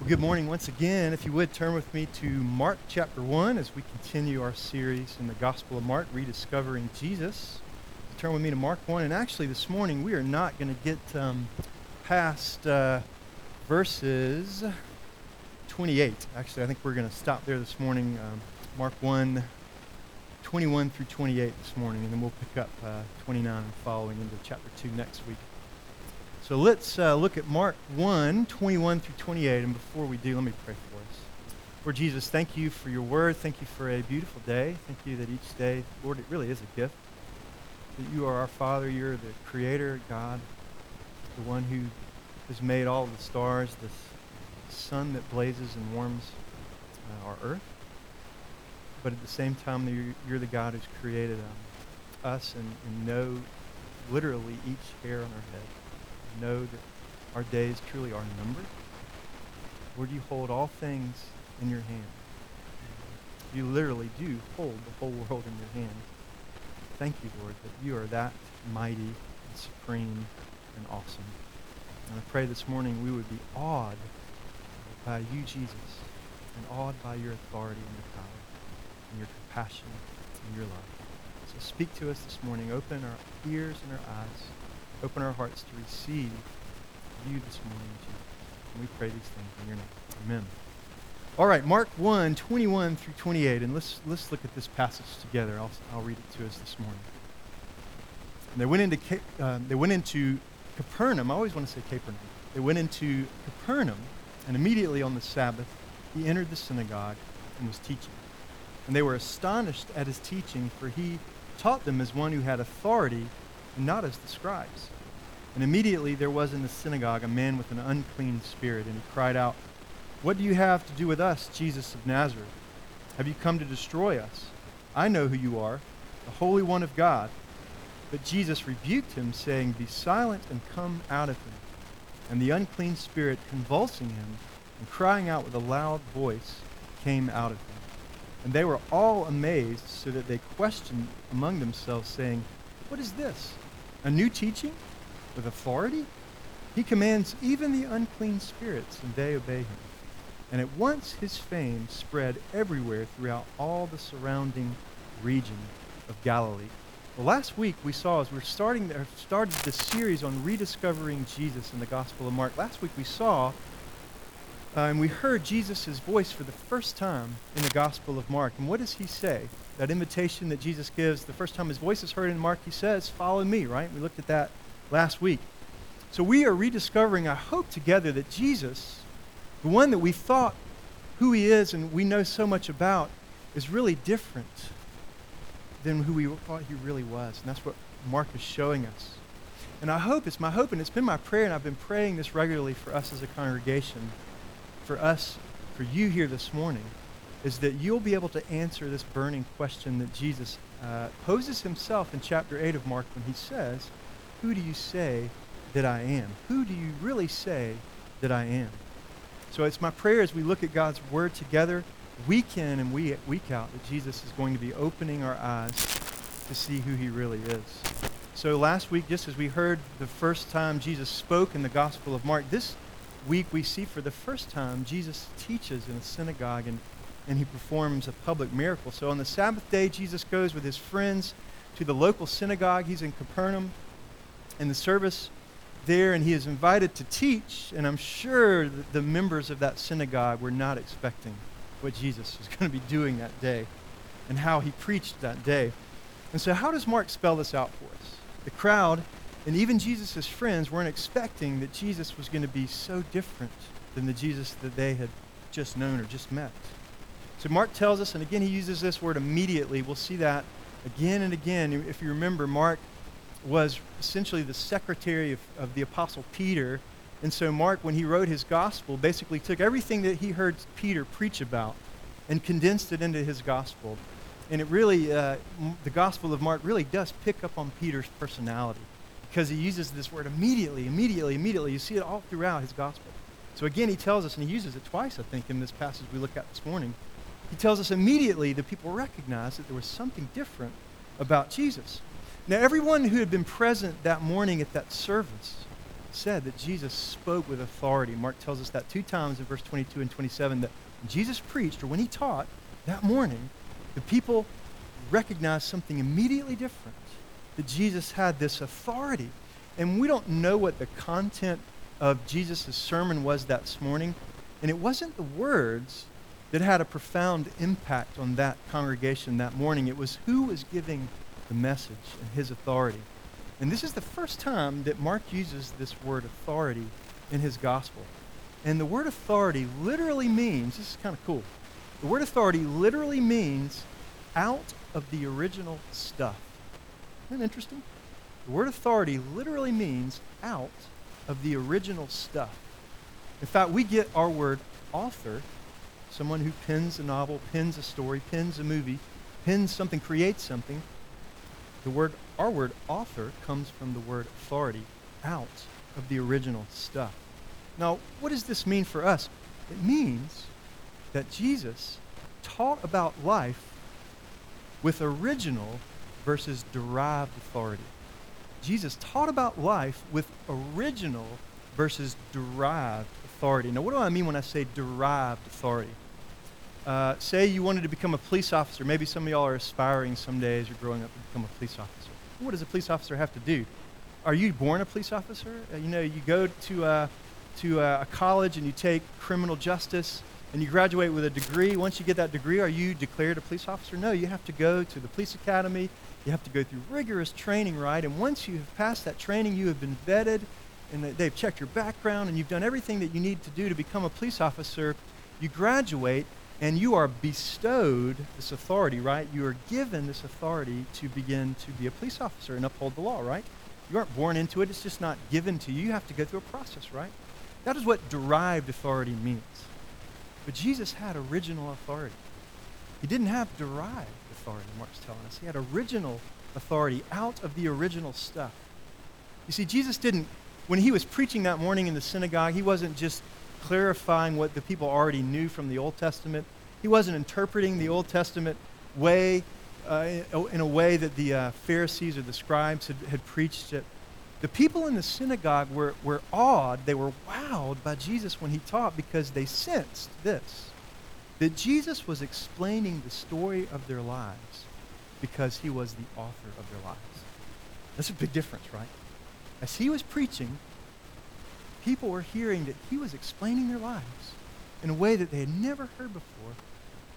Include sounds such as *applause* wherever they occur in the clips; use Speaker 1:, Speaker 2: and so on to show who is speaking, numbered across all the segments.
Speaker 1: Well, good morning once again. If you would turn with me to Mark chapter 1 as we continue our series in the Gospel of Mark, Rediscovering Jesus. Turn with me to Mark 1. And actually, this morning, we are not going to get um, past uh, verses 28. Actually, I think we're going to stop there this morning. Um, Mark 1, 21 through 28 this morning, and then we'll pick up uh, 29 and following into chapter 2 next week. So let's uh, look at Mark 1, 21 through 28. And before we do, let me pray for us. Lord Jesus, thank you for your word. Thank you for a beautiful day. Thank you that each day, Lord, it really is a gift. That you are our Father. You're the Creator, God, the one who has made all the stars, the sun that blazes and warms uh, our earth. But at the same time, you're, you're the God who's created um, us and, and know literally each hair on our head know that our days truly are numbered? Lord, you hold all things in your hand. You literally do hold the whole world in your hands. Thank you, Lord, that you are that mighty and supreme and awesome. And I pray this morning we would be awed by you, Jesus, and awed by your authority and your power and your compassion and your love. So speak to us this morning. Open our ears and our eyes Open our hearts to receive you this morning, Jesus. And we pray these things in your name. Amen. All right, Mark 1, 21 through 28. And let's, let's look at this passage together. I'll, I'll read it to us this morning. And they went into, uh, they went into Capernaum. I always want to say Capernaum. They went into Capernaum, and immediately on the Sabbath, he entered the synagogue and was teaching. And they were astonished at his teaching, for he taught them as one who had authority and not as the scribes. And immediately there was in the synagogue a man with an unclean spirit, and he cried out, What do you have to do with us, Jesus of Nazareth? Have you come to destroy us? I know who you are, the Holy One of God. But Jesus rebuked him, saying, Be silent and come out of him. And the unclean spirit, convulsing him and crying out with a loud voice, came out of him. And they were all amazed, so that they questioned among themselves, saying, What is this? A new teaching with authority? He commands even the unclean spirits, and they obey him. And at once his fame spread everywhere throughout all the surrounding region of Galilee. Well, last week we saw as we are starting started the series on rediscovering Jesus in the Gospel of Mark. Last week we saw uh, and we heard Jesus' voice for the first time in the Gospel of Mark. And what does he say? That invitation that Jesus gives, the first time his voice is heard in Mark, he says, Follow me, right? We looked at that last week. So we are rediscovering, I hope, together that Jesus, the one that we thought who he is and we know so much about, is really different than who we thought he really was. And that's what Mark is showing us. And I hope, it's my hope, and it's been my prayer, and I've been praying this regularly for us as a congregation for us, for you here this morning, is that you'll be able to answer this burning question that Jesus uh, poses himself in chapter 8 of Mark when he says, Who do you say that I am? Who do you really say that I am? So it's my prayer as we look at God's word together, week in and week, week out, that Jesus is going to be opening our eyes to see who he really is. So last week, just as we heard the first time Jesus spoke in the Gospel of Mark, this week, we see for the first time Jesus teaches in a synagogue and, and he performs a public miracle. So on the Sabbath day, Jesus goes with his friends to the local synagogue. He's in Capernaum in the service there, and he is invited to teach. And I'm sure that the members of that synagogue were not expecting what Jesus was *laughs* going to be doing that day and how he preached that day. And so, how does Mark spell this out for us? The crowd and even Jesus' friends weren't expecting that Jesus was going to be so different than the Jesus that they had just known or just met. So Mark tells us, and again, he uses this word immediately. We'll see that again and again. If you remember, Mark was essentially the secretary of, of the Apostle Peter. And so Mark, when he wrote his gospel, basically took everything that he heard Peter preach about and condensed it into his gospel. And it really, uh, the gospel of Mark really does pick up on Peter's personality because he uses this word immediately, immediately, immediately. You see it all throughout his gospel. So again, he tells us, and he uses it twice, I think, in this passage we look at this morning. He tells us immediately that people recognized that there was something different about Jesus. Now, everyone who had been present that morning at that service said that Jesus spoke with authority. Mark tells us that two times in verse 22 and 27 that Jesus preached or when he taught that morning, the people recognized something immediately different that Jesus had this authority. And we don't know what the content of Jesus' sermon was that morning. And it wasn't the words that had a profound impact on that congregation that morning. It was who was giving the message and his authority. And this is the first time that Mark uses this word authority in his gospel. And the word authority literally means this is kind of cool. The word authority literally means out of the original stuff. That interesting? The word authority literally means out of the original stuff. In fact, we get our word author, someone who pens a novel, pens a story, pens a movie, pens something, creates something. The word, our word author comes from the word authority, out of the original stuff. Now, what does this mean for us? It means that Jesus taught about life with original versus derived authority. Jesus taught about life with original versus derived authority. Now, what do I mean when I say derived authority? Uh, say you wanted to become a police officer. Maybe some of y'all are aspiring someday as you're growing up to become a police officer. What does a police officer have to do? Are you born a police officer? Uh, you know, you go to, uh, to uh, a college and you take criminal justice and you graduate with a degree. Once you get that degree, are you declared a police officer? No, you have to go to the police academy. You have to go through rigorous training, right? And once you have passed that training, you have been vetted and they've checked your background and you've done everything that you need to do to become a police officer. You graduate and you are bestowed this authority, right? You are given this authority to begin to be a police officer and uphold the law, right? You aren't born into it, it's just not given to you. You have to go through a process, right? That is what derived authority means. But Jesus had original authority. He didn't have derived authority, Mark's telling us. He had original authority out of the original stuff. You see, Jesus didn't, when he was preaching that morning in the synagogue, he wasn't just clarifying what the people already knew from the Old Testament. He wasn't interpreting the Old Testament way uh, in a way that the uh, Pharisees or the scribes had, had preached it. The people in the synagogue were, were awed, they were wowed by Jesus when he taught because they sensed this that Jesus was explaining the story of their lives because he was the author of their lives. That's a big difference, right? As he was preaching, people were hearing that he was explaining their lives in a way that they had never heard before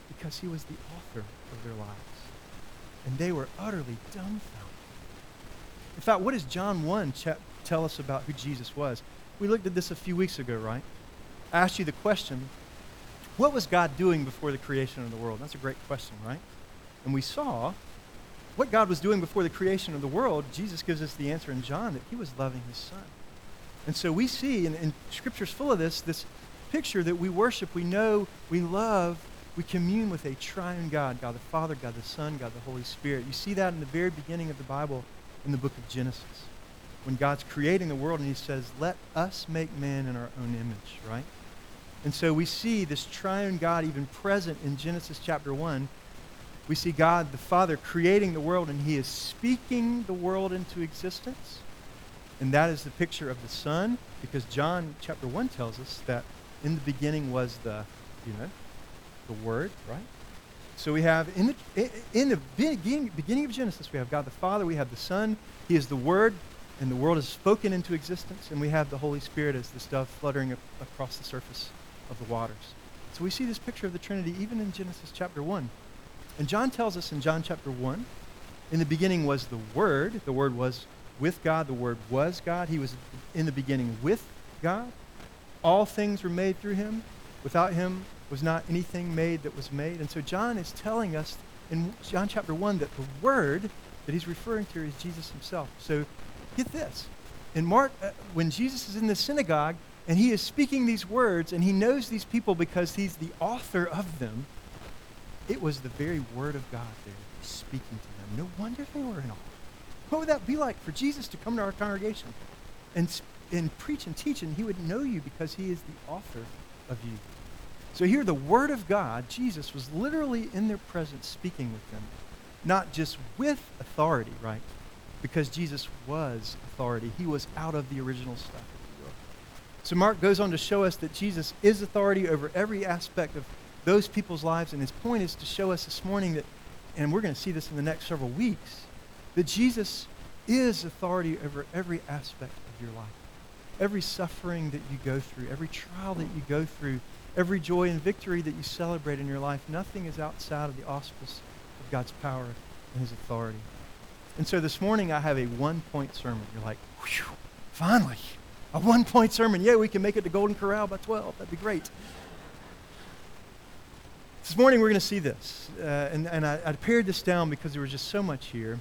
Speaker 1: because he was the author of their lives. And they were utterly dumbfounded. In fact, what does John 1 ch- tell us about who Jesus was? We looked at this a few weeks ago, right? I asked you the question what was God doing before the creation of the world? That's a great question, right? And we saw what God was doing before the creation of the world. Jesus gives us the answer in John that he was loving his son. And so we see, and, and Scripture's full of this, this picture that we worship, we know, we love, we commune with a triune God, God the Father, God the Son, God the Holy Spirit. You see that in the very beginning of the Bible in the book of Genesis. When God's creating the world and he says, let us make man in our own image, right? And so we see this triune God even present in Genesis chapter 1. We see God the Father creating the world, and he is speaking the world into existence. And that is the picture of the Son, because John chapter 1 tells us that in the beginning was the, you know, the Word, right? So we have in the, in the beginning, beginning of Genesis, we have God the Father, we have the Son, He is the Word, and the world is spoken into existence, and we have the Holy Spirit as the dove fluttering across the surface of the waters. So we see this picture of the Trinity even in Genesis chapter 1. And John tells us in John chapter 1, in the beginning was the Word. The Word was with God. The Word was God. He was in the beginning with God. All things were made through him. Without him was not anything made that was made. And so John is telling us in John chapter 1 that the Word that he's referring to is Jesus himself. So get this. In Mark, uh, when Jesus is in the synagogue, and he is speaking these words, and he knows these people because he's the author of them. It was the very word of God there speaking to them. No wonder they were in awe. What would that be like for Jesus to come to our congregation and, and preach and teach, and he would know you because he is the author of you? So here, the Word of God, Jesus, was literally in their presence speaking with them, not just with authority, right? Because Jesus was authority. He was out of the original stuff. So Mark goes on to show us that Jesus is authority over every aspect of those people's lives. And his point is to show us this morning that, and we're going to see this in the next several weeks, that Jesus is authority over every aspect of your life. Every suffering that you go through, every trial that you go through, every joy and victory that you celebrate in your life, nothing is outside of the auspice of God's power and his authority. And so this morning I have a one-point sermon. You're like, finally, a one-point sermon. Yeah, we can make it to Golden Corral by 12. That'd be great. This morning we're going to see this. Uh, and and I, I pared this down because there was just so much here.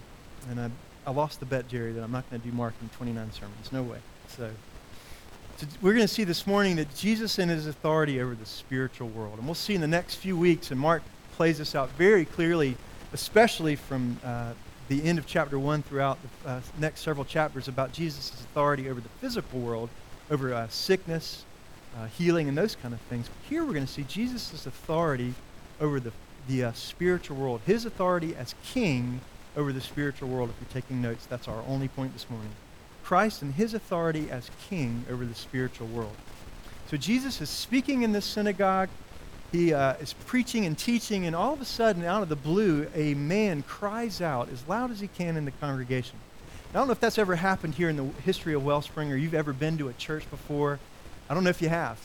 Speaker 1: And I, I lost the bet, Jerry, that I'm not going to do Mark in 29 sermons. No way. So, so we're going to see this morning that Jesus and his authority over the spiritual world. And we'll see in the next few weeks, and Mark plays this out very clearly, especially from uh, the end of chapter 1 throughout the uh, next several chapters about Jesus' authority over the physical world, over uh, sickness, uh, healing, and those kind of things. Here we're going to see Jesus' authority over the, the uh, spiritual world, his authority as king over the spiritual world. If you're taking notes, that's our only point this morning. Christ and his authority as king over the spiritual world. So Jesus is speaking in this synagogue. He uh, is preaching and teaching, and all of a sudden, out of the blue, a man cries out as loud as he can in the congregation. I don't know if that's ever happened here in the history of Wellspring or you've ever been to a church before. I don't know if you have.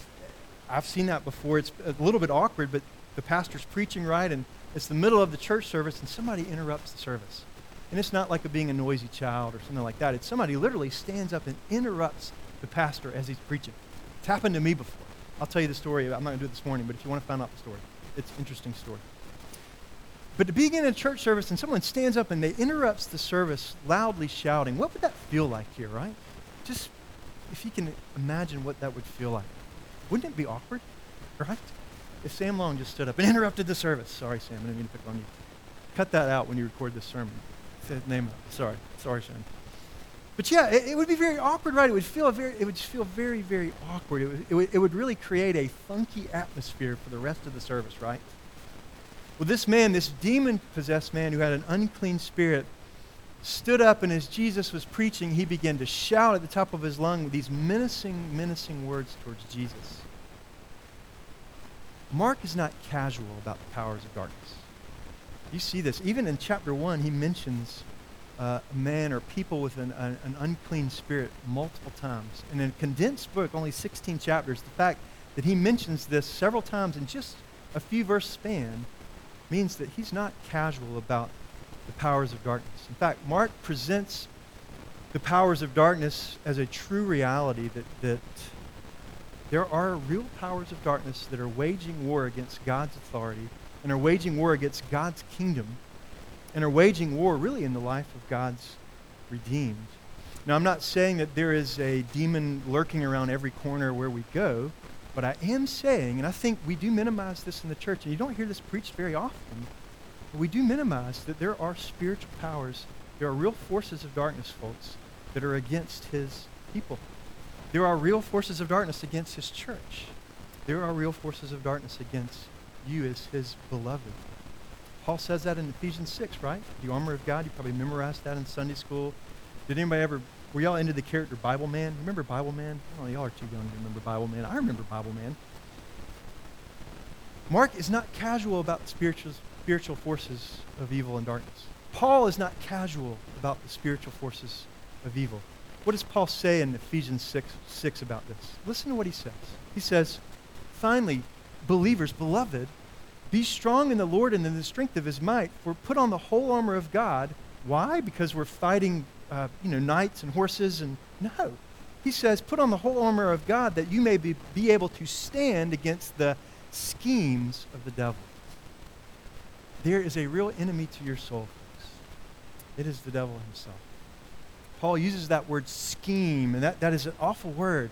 Speaker 1: I've seen that before. It's a little bit awkward, but the pastor's preaching right, and it's the middle of the church service, and somebody interrupts the service. And it's not like a being a noisy child or something like that. It's somebody literally stands up and interrupts the pastor as he's preaching. It's happened to me before. I'll tell you the story. I'm not going to do it this morning, but if you want to find out the story, it's an interesting story. But to begin a church service and someone stands up and they interrupts the service loudly shouting, what would that feel like here, right? Just if you can imagine what that would feel like. Wouldn't it be awkward, right? If Sam Long just stood up and *laughs* interrupted the service. Sorry, Sam, I didn't mean to pick on you. Cut that out when you record this sermon. Say name. Sorry, sorry, Sam. But yeah, it, it, would be very awkward, right? It would feel very, it would just feel very, very awkward. It would, it would, it would really create a funky atmosphere for the rest of the service, right? Well, this man, this demon-possessed man who had an unclean spirit, stood up and as Jesus was preaching, he began to shout at the top of his lung these menacing, menacing words towards Jesus. Mark is not casual about the powers of darkness. You see this. Even in chapter 1, he mentions uh, man or people with an, an, an, unclean spirit multiple times. And in a condensed book, only 16 chapters, the fact that he mentions this several times in just a few verse span means that he's not casual about the powers of darkness. In fact, Mark presents the powers of darkness as a true reality that, that there are real powers of darkness that are waging war against God's authority and are waging war against God's kingdom and are waging war really in the life of God's redeemed. Now, I'm not saying that there is a demon lurking around every corner where we go, but I am saying, and I think we do minimize this in the church, and you don't hear this preached very often, but we do minimize that there are spiritual powers, there are real forces of darkness, folks, that are against his people. There are real forces of darkness against his church. There are real forces of darkness against you as his beloved. Paul says that in Ephesians 6, right? The armor of God. You probably memorized that in Sunday school. Did anybody ever, were y'all into the character Bible Man? Remember Bible Man? Oh, y'all are too young to remember Bible Man. I remember Bible Man. Mark is not casual about the spiritual, spiritual forces of evil and darkness. Paul is not casual about the spiritual forces of evil. What does Paul say in Ephesians 6, 6 about this? Listen to what he says. He says, Finally, believers, beloved, be strong in the Lord and in the strength of his might, for put on the whole armor of God. Why? Because we're fighting, uh, you know, knights and horses and no. He says, put on the whole armor of God that you may be, be able to stand against the schemes of the devil. There is a real enemy to your soul, folks. It is the devil himself. Paul uses that word scheme, and that, that is an awful word.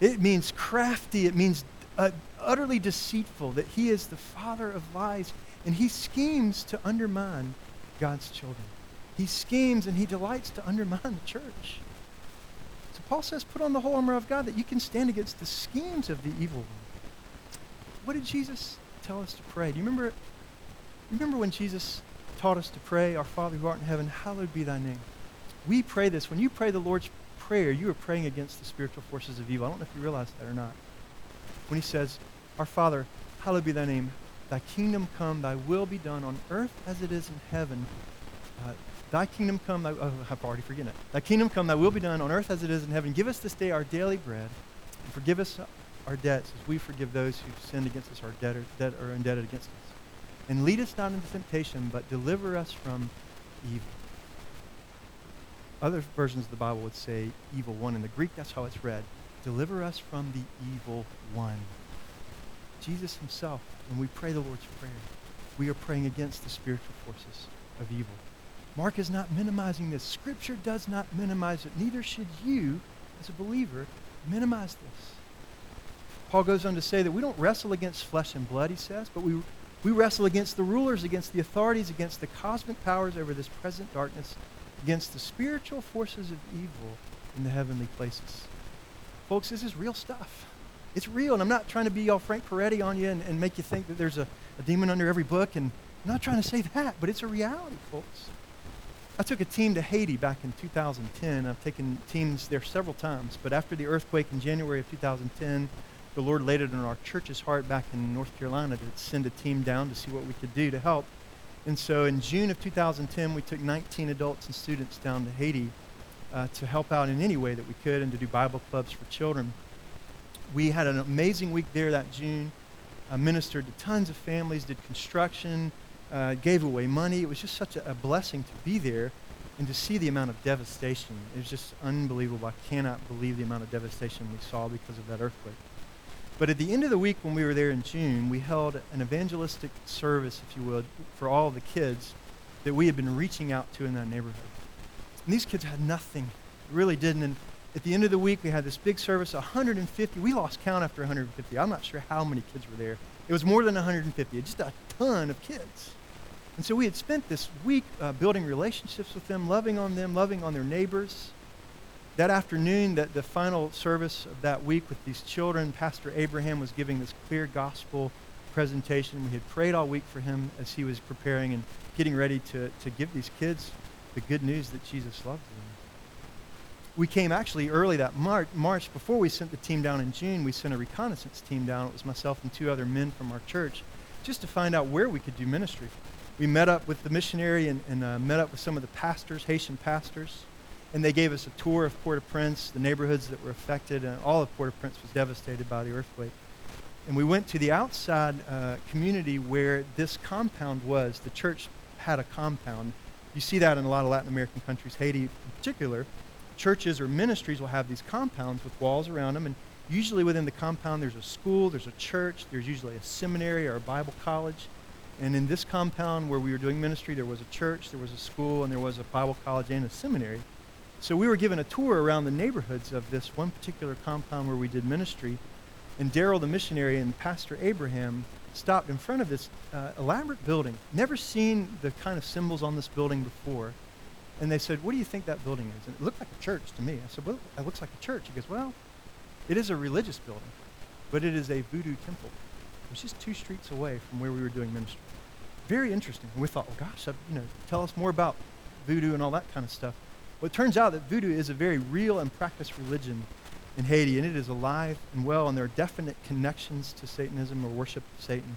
Speaker 1: It means crafty, it means uh, utterly deceitful, that he is the father of lies, and he schemes to undermine God's children. He schemes and he delights to undermine the church. So Paul says, put on the whole armor of God that you can stand against the schemes of the evil one. What did Jesus tell us to pray? Do you remember, remember when Jesus taught us to pray, Our Father who art in heaven, hallowed be thy name? We pray this. When you pray the Lord's prayer, you are praying against the spiritual forces of evil. I don't know if you realize that or not. When he says, Our Father, hallowed be thy name, thy kingdom come, thy will be done on earth as it is in heaven. Uh, thy kingdom come, thy, oh, I've already forgotten it. Thy kingdom come, thy will be done on earth as it is in heaven. Give us this day our daily bread, and forgive us our debts as we forgive those who sinned against us, our debtor, debt are indebted against us. And lead us not into temptation, but deliver us from evil. Other versions of the Bible would say evil one. In the Greek, that's how it's read. Deliver us from the evil one. Jesus himself, when we pray the Lord's Prayer, we are praying against the spiritual forces of evil. Mark is not minimizing this. Scripture does not minimize it. Neither should you, as a believer, minimize this. Paul goes on to say that we don't wrestle against flesh and blood, he says, but we, we wrestle against the rulers, against the authorities, against the cosmic powers over this present darkness, against the spiritual forces of evil in the heavenly places. Folks, this is real stuff. It's real, and I'm not trying to be all Frank Peretti on you and, and make you think that there's a, a demon under every book, and I'm not trying to say that, but it's a reality, folks. I took a team to Haiti back in 2010. I've taken teams there several times, but after the earthquake in January of 2010, the Lord laid it on our church's heart back in North Carolina to send a team down to see what we could do to help. And so in June of 2010, we took 19 adults and students down to Haiti uh, to help out in any way that we could and to do Bible clubs for children. We had an amazing week there that June, uh, ministered to tons of families, did construction, uh, gave away money. It was just such a, a blessing to be there and to see the amount of devastation. It was just unbelievable. I cannot believe the amount of devastation we saw because of that earthquake. But at the end of the week when we were there in June, we held an evangelistic service, if you would, for all the kids that we had been reaching out to in that neighborhood. And these kids had nothing, really didn't. And at the end of the week, we had this big service, 150. We lost count after 150. I'm not sure how many kids were there. It was more than 150, just a ton of kids. And so we had spent this week uh, building relationships with them, loving on them, loving on their neighbors that afternoon, that the final service of that week with these children, Pastor Abraham was giving this clear gospel presentation. We had prayed all week for him as he was preparing and getting ready to, to give these kids the good news that Jesus loves them. We came actually early that March, March. Before we sent the team down in June, we sent a reconnaissance team down. It was myself and two other men from our church just to find out where we could do ministry. We met up with the missionary and, and uh, met up with some of the pastors, Haitian pastors and they gave us a tour of Port-au-Prince, the neighborhoods that were affected, and all of Port-au-Prince was devastated by the earthquake. And we went to the outside uh, community where this compound was. The church had a compound. You see that in a lot of Latin American countries, Haiti in particular. Churches or ministries will have these compounds with walls around them, and usually within the compound there's a school, there's a church, there's usually a seminary or a Bible college. And in this compound where we were doing ministry, there was a church, there was a school, and there was a Bible college and a seminary. So we were given a tour around the neighborhoods of this one particular compound where we did ministry. And Daryl, the missionary, and Pastor Abraham stopped in front of this uh, elaborate building. Never seen the kind of symbols on this building before. And they said, What do you think that building is? And it looked like a church to me. I said, Well, it looks like a church. He goes, Well, it is a religious building, but it is a voodoo temple. It was just two streets away from where we were doing ministry. Very interesting. And we thought, Well, gosh, you know, tell us more about voodoo and all that kind of stuff. Well, it turns out that voodoo is a very real and practiced religion in Haiti, and it is alive and well, and there are definite connections to Satanism or worship of Satan.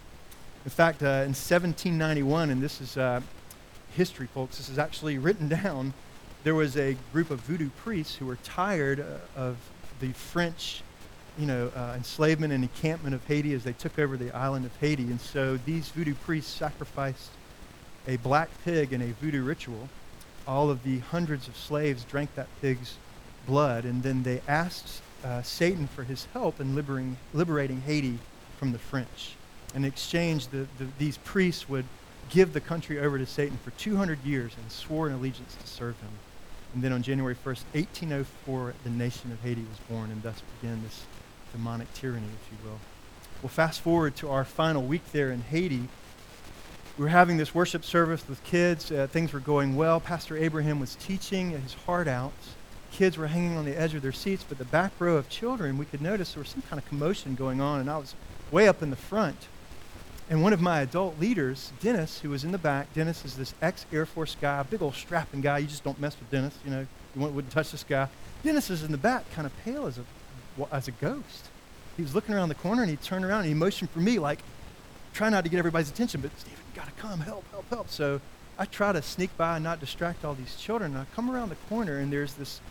Speaker 1: In fact, uh, in 1791, and this is uh, history, folks, this is actually written *laughs* down, there was a group of voodoo priests who were tired uh, of the French you know, uh, enslavement and encampment of Haiti as they took over the island of Haiti. And so these voodoo priests sacrificed a black pig in a voodoo ritual all of the hundreds of slaves drank that pig's blood, and then they asked uh, Satan for his help in liberating, liberating Haiti from the French. In exchange, the, the, these priests would give the country over to Satan for 200 years and swore an allegiance to serve him. And then on January 1st, 1804, the nation of Haiti was born, and thus began this demonic tyranny, if you will. Well, fast forward to our final week there in Haiti we were having this worship service with kids. Uh, things were going well. Pastor Abraham was teaching his heart out. Kids were hanging on the edge of their seats, but the back row of children, we could notice there was some kind of commotion going on, and I was way up in the front. And one of my adult leaders, Dennis, who was in the back, Dennis is this ex Air Force guy, big old strapping guy. You just don't mess with Dennis, you know, you wouldn't touch this guy. Dennis is in the back, kind of pale as a, as a ghost. He was looking around the corner and he turned around and he motioned for me, like, try not to get everybody's attention, but Stephen, you got to come, help, help, help. So I try to sneak by and not distract all these children. And I come around the corner and there's this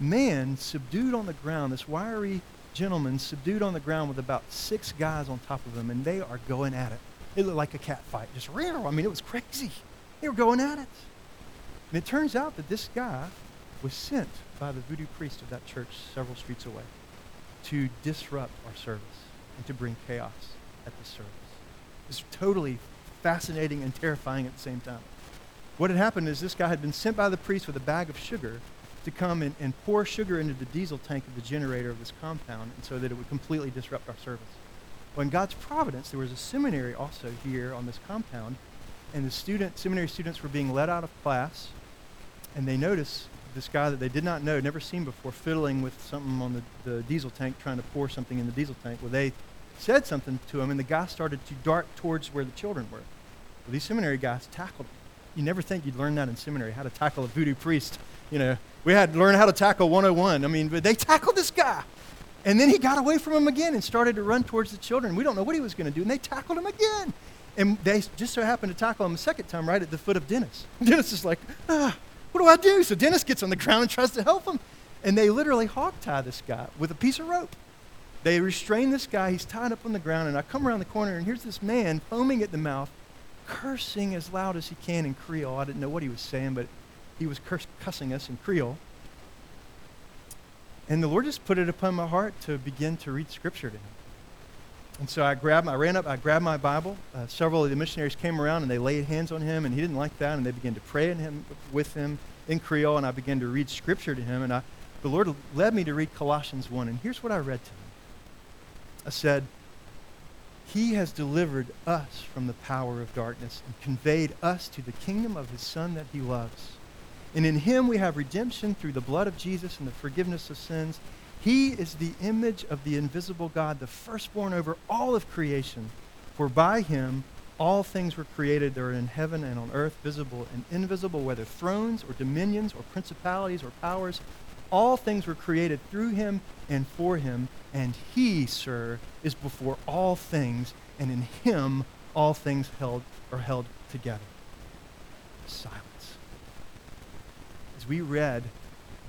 Speaker 1: man subdued on the ground, this wiry gentleman subdued on the ground with about six guys on top of him, and they are going at it. It looked like a cat fight. Just real. I mean, it was crazy. They were going at it. And it turns out that this guy was sent by the voodoo priest of that church several streets away to disrupt our service and to bring chaos at the service. It's totally fascinating and terrifying at the same time. What had happened is this guy had been sent by the priest with a bag of sugar to come and, and pour sugar into the diesel tank of the generator of this compound and so that it would completely disrupt our service. Well, in God's providence, there was a seminary also here on this compound, and the student, seminary students were being let out of class, and they noticed this guy that they did not know, never seen before, fiddling with something on the, the diesel tank, trying to pour something in the diesel tank. Well, they said something to him, and the guy started to dart towards where the children were. Well, these seminary guys tackled him. You never think you'd learn that in seminary, how to tackle a voodoo priest, *laughs* you know, we had to learn how to tackle 101. I mean, but they tackled this guy. And then he got away from him again and started to run towards the children. We don't know what he was going to do. And they tackled him again. And they just so happened to tackle him a second time right at the foot of Dennis. *laughs* Dennis is like, ah, what do I do? So Dennis gets on the ground and tries to help him. And they literally hog tie this guy with a piece of rope. They restrain this guy. He's tied up on the ground. And I come around the corner, and here's this man foaming at the mouth, cursing as loud as he can in Creole. I didn't know what he was saying, but he was curse, cussing us in Creole. And the Lord just put it upon my heart to begin to read Scripture to him. And so I grabbed, I ran up, I grabbed my Bible. Uh, several of the missionaries came around and they laid hands on him, and he didn't like that, and they began to pray in him, with him in Creole, and I began to read Scripture to him. And I, the Lord led me to read Colossians 1, and here's what I read to him. I said, He has delivered us from the power of darkness and conveyed us to the kingdom of His Son that He loves and in him we have redemption through the blood of Jesus and the forgiveness of sins. He is the image of the invisible God, the firstborn over all of creation. For by him all things were created that are in heaven and on earth, visible and invisible, whether thrones or dominions or principalities or powers. All things were created through him and for him. And he, sir, is before all things, and in him all things held are held together. Silence we read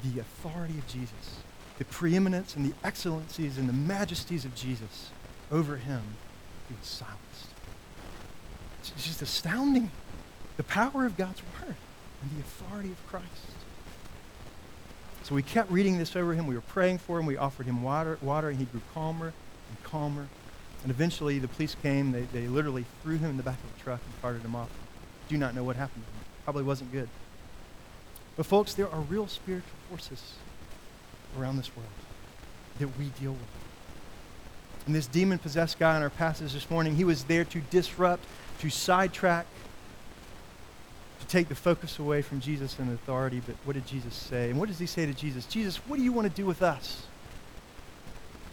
Speaker 1: the authority of Jesus, the preeminence and the excellencies and the majesties of Jesus over him, he was silenced. It's just astounding. The power of God's word and the authority of Christ. So we kept reading this over him. We were praying for him. We offered him water, water and he grew calmer and calmer. And eventually the police came. They, they literally threw him in the back of the truck and carted him off. Do not know what happened to him. Probably wasn't good. But, folks, there are real spiritual forces around this world that we deal with. And this demon possessed guy in our passage this morning, he was there to disrupt, to sidetrack, to take the focus away from Jesus and authority. But what did Jesus say? And what does he say to Jesus? Jesus, what do you want to do with us?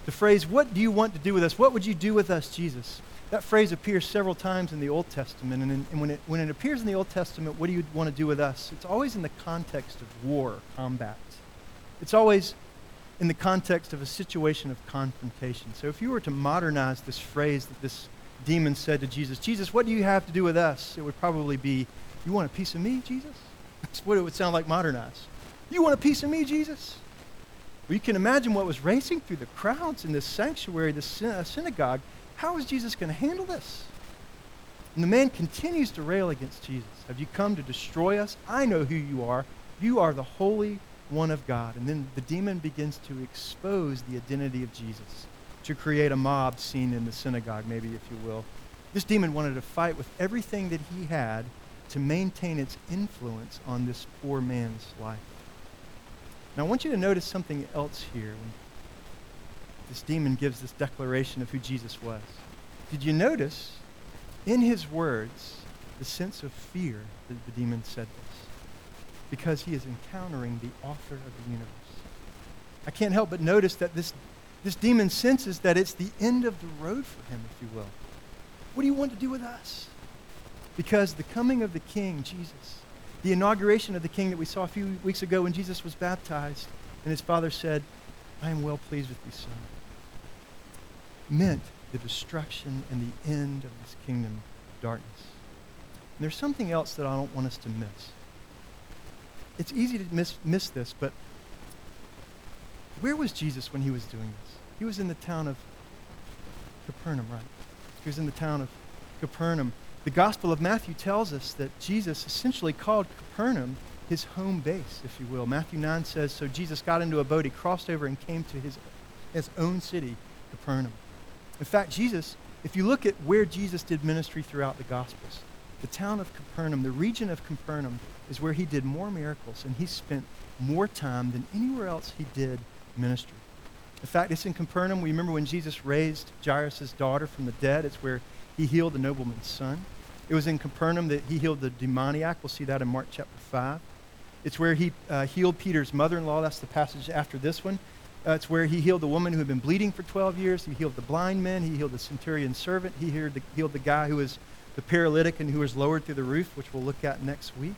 Speaker 1: The phrase, what do you want to do with us? What would you do with us, Jesus? That phrase appears several times in the Old Testament. And, in, and when, it, when it appears in the Old Testament, what do you want to do with us? It's always in the context of war, combat. It's always in the context of a situation of confrontation. So if you were to modernize this phrase that this demon said to Jesus, Jesus, what do you have to do with us? It would probably be, You want a piece of me, Jesus? *laughs* That's what it would sound like modernized. You want a piece of me, Jesus? Well, you can imagine what was racing through the crowds in this sanctuary, this uh, synagogue. How is Jesus going to handle this? And the man continues to rail against Jesus. Have you come to destroy us? I know who you are. You are the Holy One of God. And then the demon begins to expose the identity of Jesus, to create a mob scene in the synagogue, maybe, if you will. This demon wanted to fight with everything that he had to maintain its influence on this poor man's life. Now, I want you to notice something else here when this demon gives this declaration of who Jesus was. Did you notice in his words the sense of fear that the demon said this? Because he is encountering the author of the universe. I can't help but notice that this, this demon senses that it's the end of the road for him, if you will. What do you want to do with us? Because the coming of the King, Jesus, the inauguration of the King that we saw a few weeks ago when Jesus was baptized, And his father said, I am well pleased with you, son. Meant the destruction and the end of this kingdom of darkness. And there's something else that I don't want us to miss. It's easy to miss, miss this, but where was Jesus when he was doing this? He was in the town of Capernaum, right? He was in the town of Capernaum. The Gospel of Matthew tells us that Jesus essentially called Capernaum his home base, if you will. Matthew 9 says, So Jesus got into a boat, he crossed over and came to his, his own city, Capernaum. In fact, Jesus, if you look at where Jesus did ministry throughout the Gospels, the town of Capernaum, the region of Capernaum, is where he did more miracles and he spent more time than anywhere else he did ministry. In fact, it's in Capernaum. We remember when Jesus raised Jairus' daughter from the dead. It's where he healed the nobleman's son. It was in Capernaum that he healed the demoniac. We'll see that in Mark chapter 5. It's where he uh, healed Peter's mother in law. That's the passage after this one. Uh, it's where he healed the woman who had been bleeding for 12 years. He healed the blind man. He healed the centurion's servant. He healed the, healed the guy who was the paralytic and who was lowered through the roof, which we'll look at next week.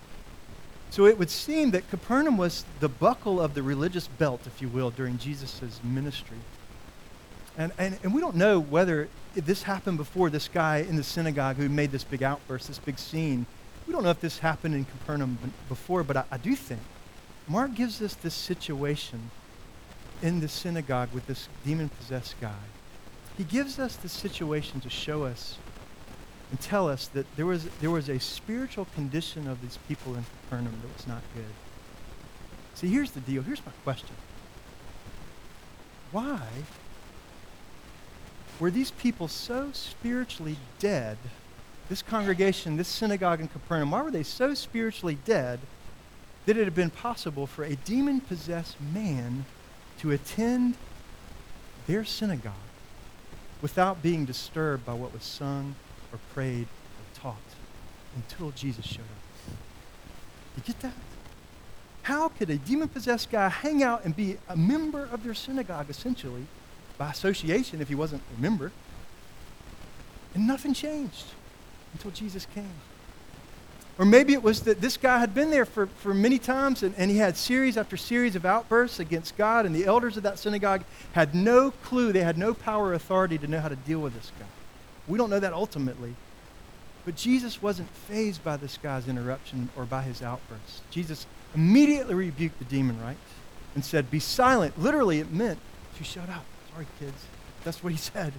Speaker 1: So it would seem that Capernaum was the buckle of the religious belt, if you will, during Jesus' ministry. And, and, and we don't know whether this happened before this guy in the synagogue who made this big outburst, this big scene. We don't know if this happened in Capernaum before, but I, I do think Mark gives us this situation in the synagogue with this demon possessed guy. He gives us the situation to show us and tell us that there was, there was a spiritual condition of these people in Capernaum that was not good. See, here's the deal. Here's my question. Why were these people so spiritually dead, this congregation, this synagogue in Capernaum, why were they so spiritually dead that it had been possible for a demon possessed man to attend their synagogue without being disturbed by what was sung or prayed or taught until Jesus showed up? You get that? How could a demon possessed guy hang out and be a member of their synagogue, essentially, by association if he wasn't a member. And nothing changed until Jesus came. Or maybe it was that this guy had been there for, for many times and, and he had series after series of outbursts against God, and the elders of that synagogue had no clue, they had no power or authority to know how to deal with this guy. We don't know that ultimately. But Jesus wasn't fazed by this guy's interruption or by his outbursts. Jesus immediately rebuked the demon, right? And said, Be silent. Literally, it meant to shut up. Sorry, kids. That's what he said.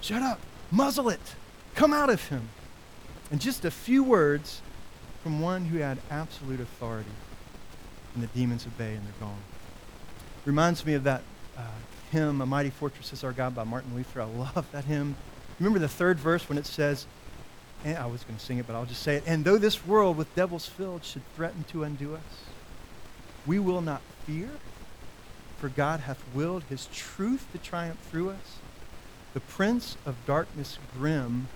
Speaker 1: Shut up. Muzzle it. Come out of him. And just a few words from one who had absolute authority. And the demons obey and they're gone. Reminds me of that uh, hymn, A Mighty Fortress is Our God by Martin Luther. I love that hymn. Remember the third verse when it says, and I was going to sing it, but I'll just say it. And though this world with devils filled should threaten to undo us, we will not fear for God hath willed his truth to triumph through us. The prince of darkness grim,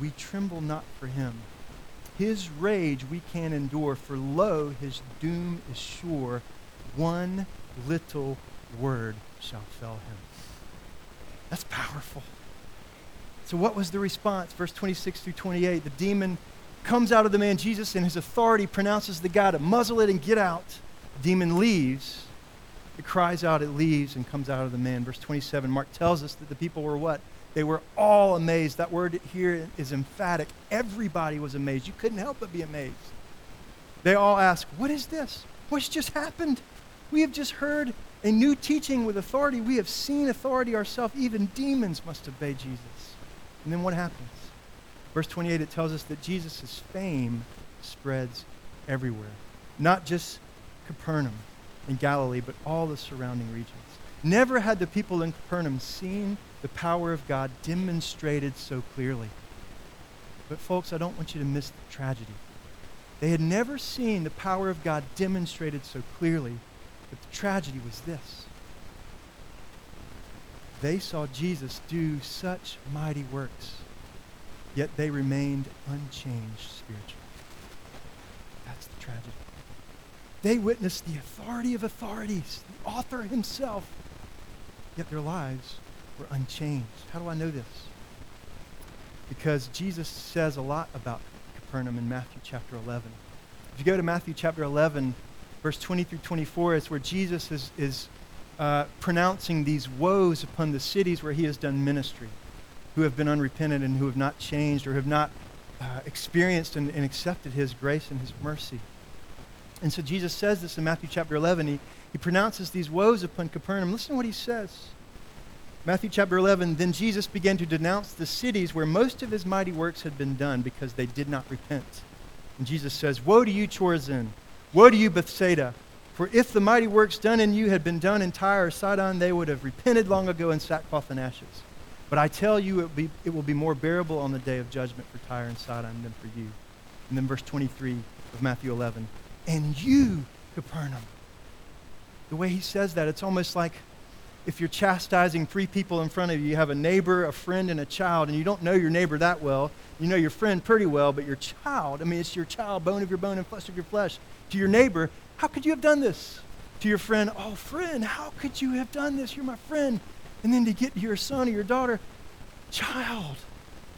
Speaker 1: we tremble not for him. His rage we can endure, for lo, his doom is sure. One little word shall fell him. That's powerful. So, what was the response? Verse 26 through 28. The demon comes out of the man Jesus, and his authority pronounces the guy to muzzle it and get out. The demon leaves. It cries out, it leaves, and comes out of the man. Verse 27, Mark tells us that the people were what? They were all amazed. That word here is emphatic. Everybody was amazed. You couldn't help but be amazed. They all asked, What is this? What's just happened? We have just heard a new teaching with authority. We have seen authority ourselves. Even demons must obey Jesus. And then what happens? Verse 28, it tells us that Jesus' fame spreads everywhere, not just Capernaum in Galilee, but all the surrounding regions. Never had the people in Capernaum seen the power of God demonstrated so clearly. But, folks, I don't want you to miss the tragedy. They had never seen the power of God demonstrated so clearly, but the tragedy was this. They saw Jesus do such mighty works, yet they remained unchanged spiritually. That's the tragedy. They witnessed the authority of authorities, the author himself, yet their lives were unchanged. How do I know this? Because Jesus says a lot about Capernaum in Matthew chapter 11. If you go to Matthew chapter 11, Verse 20 through 24 is where Jesus is, is uh, pronouncing these woes upon the cities where he has done ministry, who have been unrepentant and who have not changed or have not uh, experienced and, and accepted his grace and his mercy. And so Jesus says this in Matthew chapter 11. He, he pronounces these woes upon Capernaum. Listen to what he says. Matthew chapter 11 Then Jesus began to denounce the cities where most of his mighty works had been done because they did not repent. And Jesus says, Woe to you, Chorazin! Woe to you, Bethsaida! For if the mighty works done in you had been done in Tyre or Sidon, they would have repented long ago in sackcloth and ashes. But I tell you, it will, be, it will be more bearable on the day of judgment for Tyre and Sidon than for you. And then verse 23 of Matthew 11. And you, Capernaum. The way he says that, it's almost like if you're chastising three people in front of you, you have a neighbor, a friend, and a child, and you don't know your neighbor that well. You know your friend pretty well, but your child, I mean, it's your child, bone of your bone and flesh of your flesh. To your neighbor, how could you have done this? To your friend, oh, friend, how could you have done this? You're my friend. And then to get to your son or your daughter, child,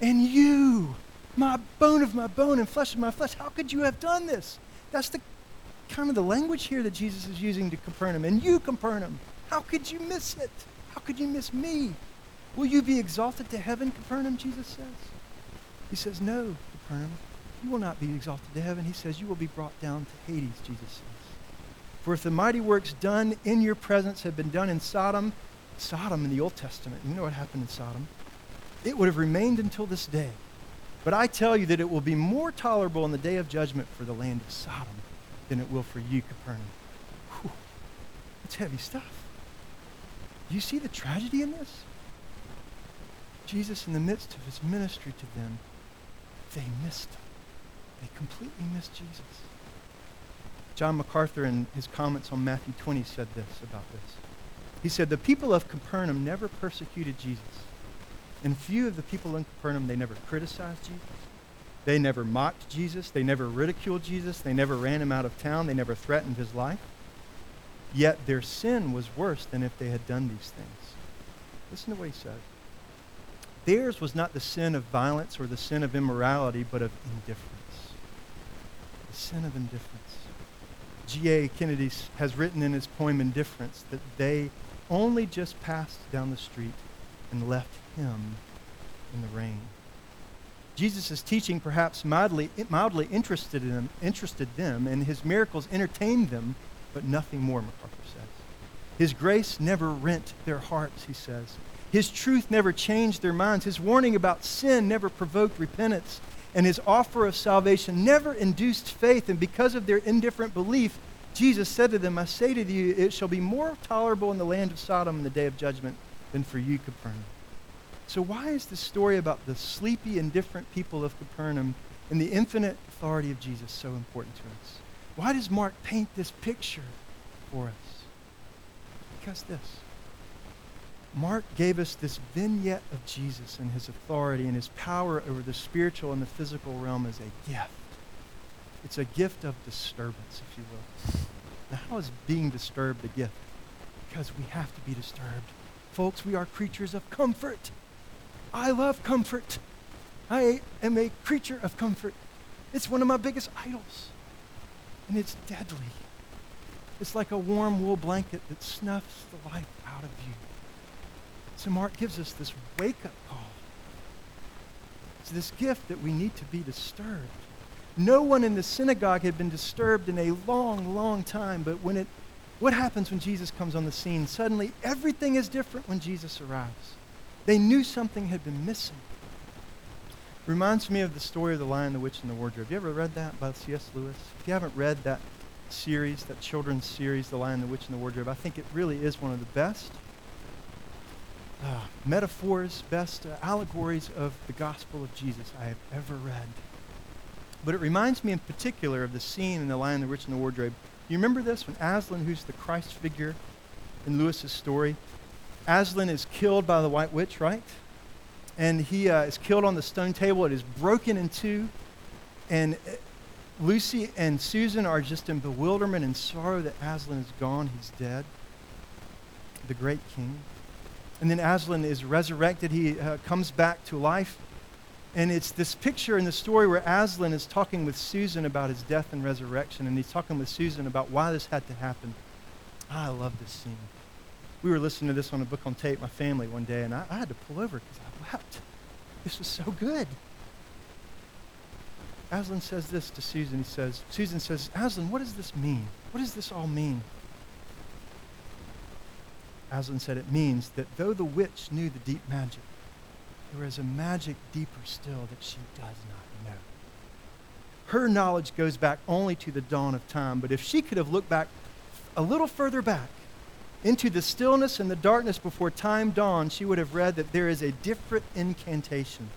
Speaker 1: and you, my bone of my bone and flesh of my flesh, how could you have done this? That's the kind of the language here that Jesus is using to Capernaum. And you, Capernaum, how could you miss it? How could you miss me? Will you be exalted to heaven, Capernaum? Jesus says. He says, No, Capernaum, you will not be exalted to heaven. He says, You will be brought down to Hades, Jesus says. For if the mighty works done in your presence had been done in Sodom, Sodom in the Old Testament, you know what happened in Sodom? It would have remained until this day. But I tell you that it will be more tolerable in the day of judgment for the land of Sodom than it will for you, Capernaum. Whew. It's heavy stuff. Do you see the tragedy in this? Jesus, in the midst of his ministry to them, they missed him. They completely missed Jesus. John MacArthur, in his comments on Matthew 20, said this about this. He said, The people of Capernaum never persecuted Jesus. And few of the people in Capernaum, they never criticized Jesus. They never mocked Jesus. They never ridiculed Jesus. They never ran him out of town. They never threatened his life. Yet their sin was worse than if they had done these things. Listen to what he says. Theirs was not the sin of violence or the sin of immorality, but of indifference. The sin of indifference. G.A. Kennedy has written in his poem Indifference that they only just passed down the street and left him in the rain. Jesus' teaching perhaps mildly, mildly interested, in them, interested them, and his miracles entertained them, but nothing more, MacArthur says. His grace never rent their hearts, he says. His truth never changed their minds. His warning about sin never provoked repentance. And his offer of salvation never induced faith. And because of their indifferent belief, Jesus said to them, I say to you, it shall be more tolerable in the land of Sodom in the day of judgment than for you, Capernaum. So, why is this story about the sleepy, indifferent people of Capernaum and the infinite authority of Jesus so important to us? Why does Mark paint this picture for us? Because this. Mark gave us this vignette of Jesus and his authority and his power over the spiritual and the physical realm as a gift. It's a gift of disturbance, if you will. Now, how is being disturbed a gift? Because we have to be disturbed. Folks, we are creatures of comfort. I love comfort. I am a creature of comfort. It's one of my biggest idols and it's deadly. It's like a warm wool blanket that snuffs the life out of you. So Mark gives us this wake-up call. It's this gift that we need to be disturbed. No one in the synagogue had been disturbed in a long, long time, but when it what happens when Jesus comes on the scene? Suddenly everything is different when Jesus arrives. They knew something had been missing. Reminds me of the story of the Lion, the Witch, and the Wardrobe. You ever read that by C.S. Lewis? If you haven't read that series, that children's series, The Lion, the Witch, and the Wardrobe, I think it really is one of the best uh, metaphors, best uh, allegories of the gospel of Jesus I have ever read. But it reminds me in particular of the scene in The Lion, the Witch, and the Wardrobe. You remember this? When Aslan, who's the Christ figure in Lewis's story, Aslan is killed by the White Witch, right? And he uh, is killed on the stone table. It is broken in two. And uh, Lucy and Susan are just in bewilderment and sorrow that Aslan is gone. He's dead, the great king. And then Aslan is resurrected. He uh, comes back to life. And it's this picture in the story where Aslan is talking with Susan about his death and resurrection, and he's talking with Susan about why this had to happen. I love this scene. We were listening to this on a book on tape, my family, one day, and I, I had to pull over because I wept. This was so good. Aslan says this to Susan. He says, Susan says, Aslan, what does this mean? What does this all mean? Aslan said, It means that though the witch knew the deep magic, there is a magic deeper still that she does not know. Her knowledge goes back only to the dawn of time, but if she could have looked back a little further back into the stillness and the darkness before time dawned, she would have read that there is a different incantation.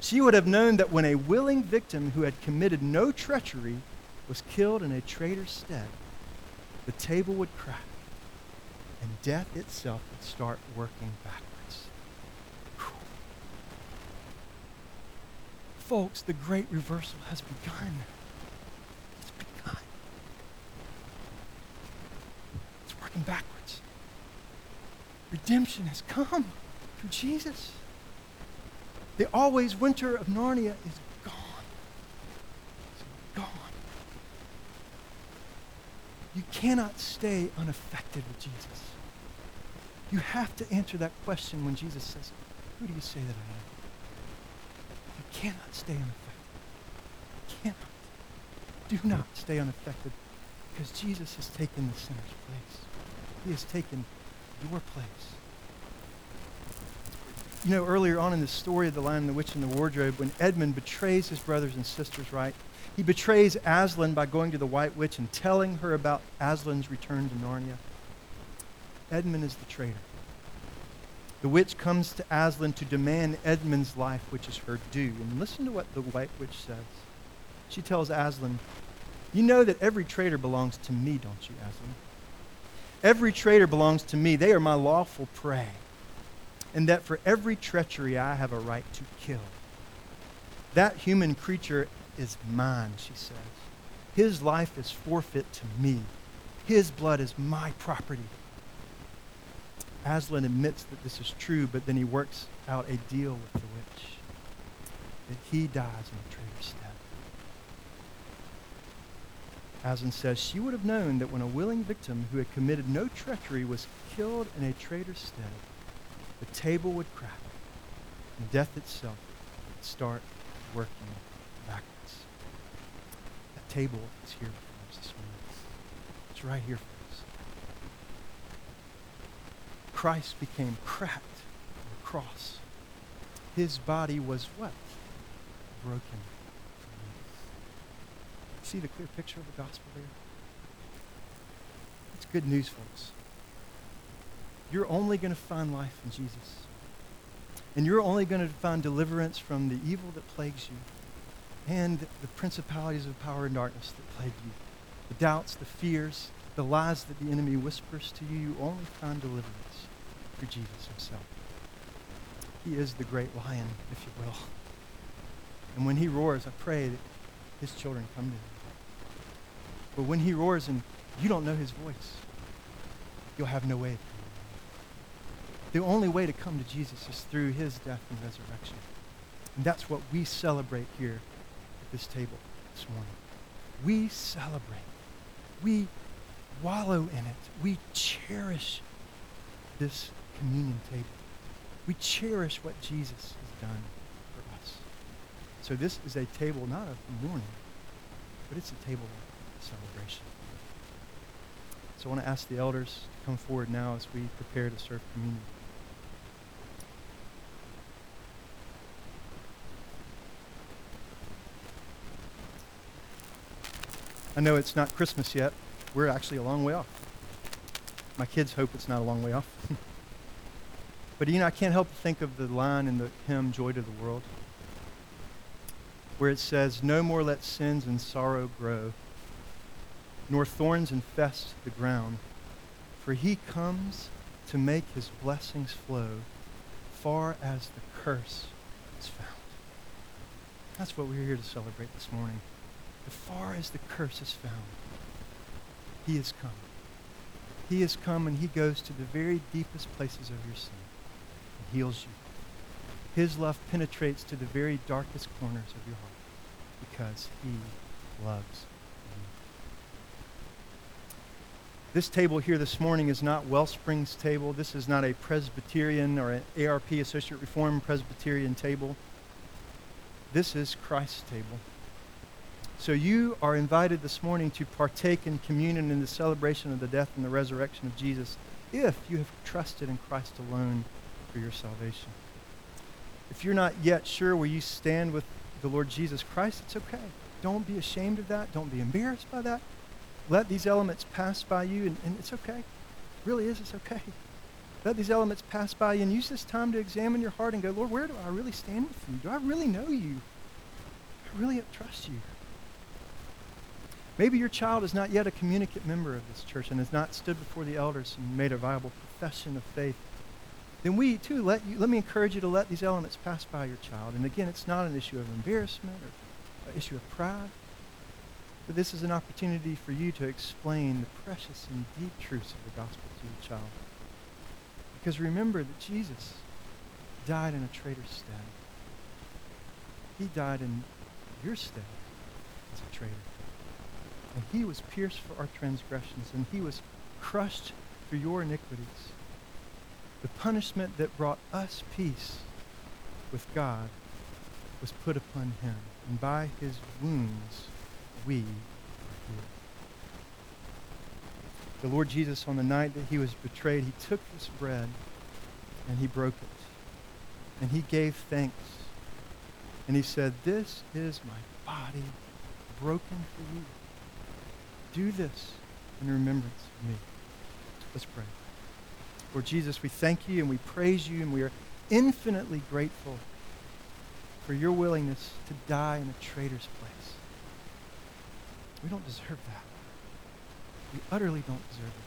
Speaker 1: She would have known that when a willing victim who had committed no treachery was killed in a traitor's stead, the table would crack and death itself would start working backwards. Whew. Folks, the great reversal has begun. It's begun. Backwards. Redemption has come through Jesus. The always winter of Narnia is gone. It's gone. You cannot stay unaffected with Jesus. You have to answer that question when Jesus says, Who do you say that I am? You cannot stay unaffected. You cannot. Do not stay unaffected because Jesus has taken the sinner's place. He has taken your place. You know, earlier on in the story of The Lion, the Witch, and the Wardrobe, when Edmund betrays his brothers and sisters, right? He betrays Aslan by going to the White Witch and telling her about Aslan's return to Narnia. Edmund is the traitor. The witch comes to Aslan to demand Edmund's life, which is her due. And listen to what the White Witch says. She tells Aslan, You know that every traitor belongs to me, don't you, Aslan? Every traitor belongs to me. They are my lawful prey. And that for every treachery I have a right to kill. That human creature is mine, she says. His life is forfeit to me. His blood is my property. Aslan admits that this is true, but then he works out a deal with the witch that he dies in the traitor's stead. Aslan says she would have known that when a willing victim who had committed no treachery was killed in a traitor's stead, the table would crack and death itself would start working backwards. That table is here for us this morning. It's right here for us. Christ became cracked on the cross. His body was what? Broken. See the clear picture of the gospel there? It's good news, folks. You're only going to find life in Jesus. And you're only going to find deliverance from the evil that plagues you and the principalities of power and darkness that plague you. The doubts, the fears, the lies that the enemy whispers to you, you only find deliverance through Jesus himself. He is the great lion, if you will. And when he roars, I pray that his children come to him. But when he roars and you don't know his voice, you'll have no way The only way to come to Jesus is through his death and resurrection. And that's what we celebrate here at this table this morning. We celebrate. We wallow in it. We cherish this communion table. We cherish what Jesus has done for us. So this is a table not of mourning, but it's a table of celebration. So I want to ask the elders to come forward now as we prepare to serve communion. I know it's not Christmas yet. We're actually a long way off. My kids hope it's not a long way off. *laughs* But you know, I can't help but think of the line in the hymn Joy to the World, where it says, No more let sins and sorrow grow, nor thorns infest the ground, for he comes to make his blessings flow far as the curse is found. That's what we're here to celebrate this morning. As far as the curse is found, he has come. He has come and he goes to the very deepest places of your sin and heals you. His love penetrates to the very darkest corners of your heart because He loves you. This table here this morning is not Wellspring's table. This is not a Presbyterian or an ARP, Associate Reform Presbyterian table. This is Christ's table. So you are invited this morning to partake in communion in the celebration of the death and the resurrection of Jesus if you have trusted in Christ alone for your salvation. If you're not yet sure where you stand with the Lord Jesus Christ, it's okay. Don't be ashamed of that. Don't be embarrassed by that. Let these elements pass by you, and, and it's okay. It really is, it's okay. Let these elements pass by you and use this time to examine your heart and go, Lord, where do I really stand with you? Do I really know you? I really trust you. Maybe your child is not yet a communicant member of this church and has not stood before the elders and made a viable profession of faith. Then we too let you let me encourage you to let these elements pass by your child. And again, it's not an issue of embarrassment or an issue of pride. But this is an opportunity for you to explain the precious and deep truths of the gospel to your child. Because remember that Jesus died in a traitor's stead. He died in your stead as a traitor. And he was pierced for our transgressions, and he was crushed for your iniquities. The punishment that brought us peace with God was put upon him, and by his wounds we healed. The Lord Jesus, on the night that he was betrayed, he took this bread and he broke it. And he gave thanks. And he said, This is my body broken for you. Do this in remembrance of me. Let's pray. Lord Jesus, we thank you and we praise you and we are infinitely grateful for your willingness to die in a traitor's place. We don't deserve that. We utterly don't deserve it.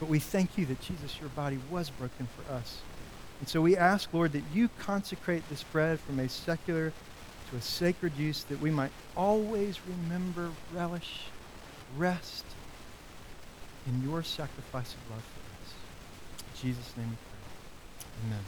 Speaker 1: But we thank you that Jesus, your body was broken for us. And so we ask, Lord, that you consecrate this bread from a secular to a sacred use that we might always remember, relish, rest in your sacrifice of love for us. In Jesus' name we pray. Amen.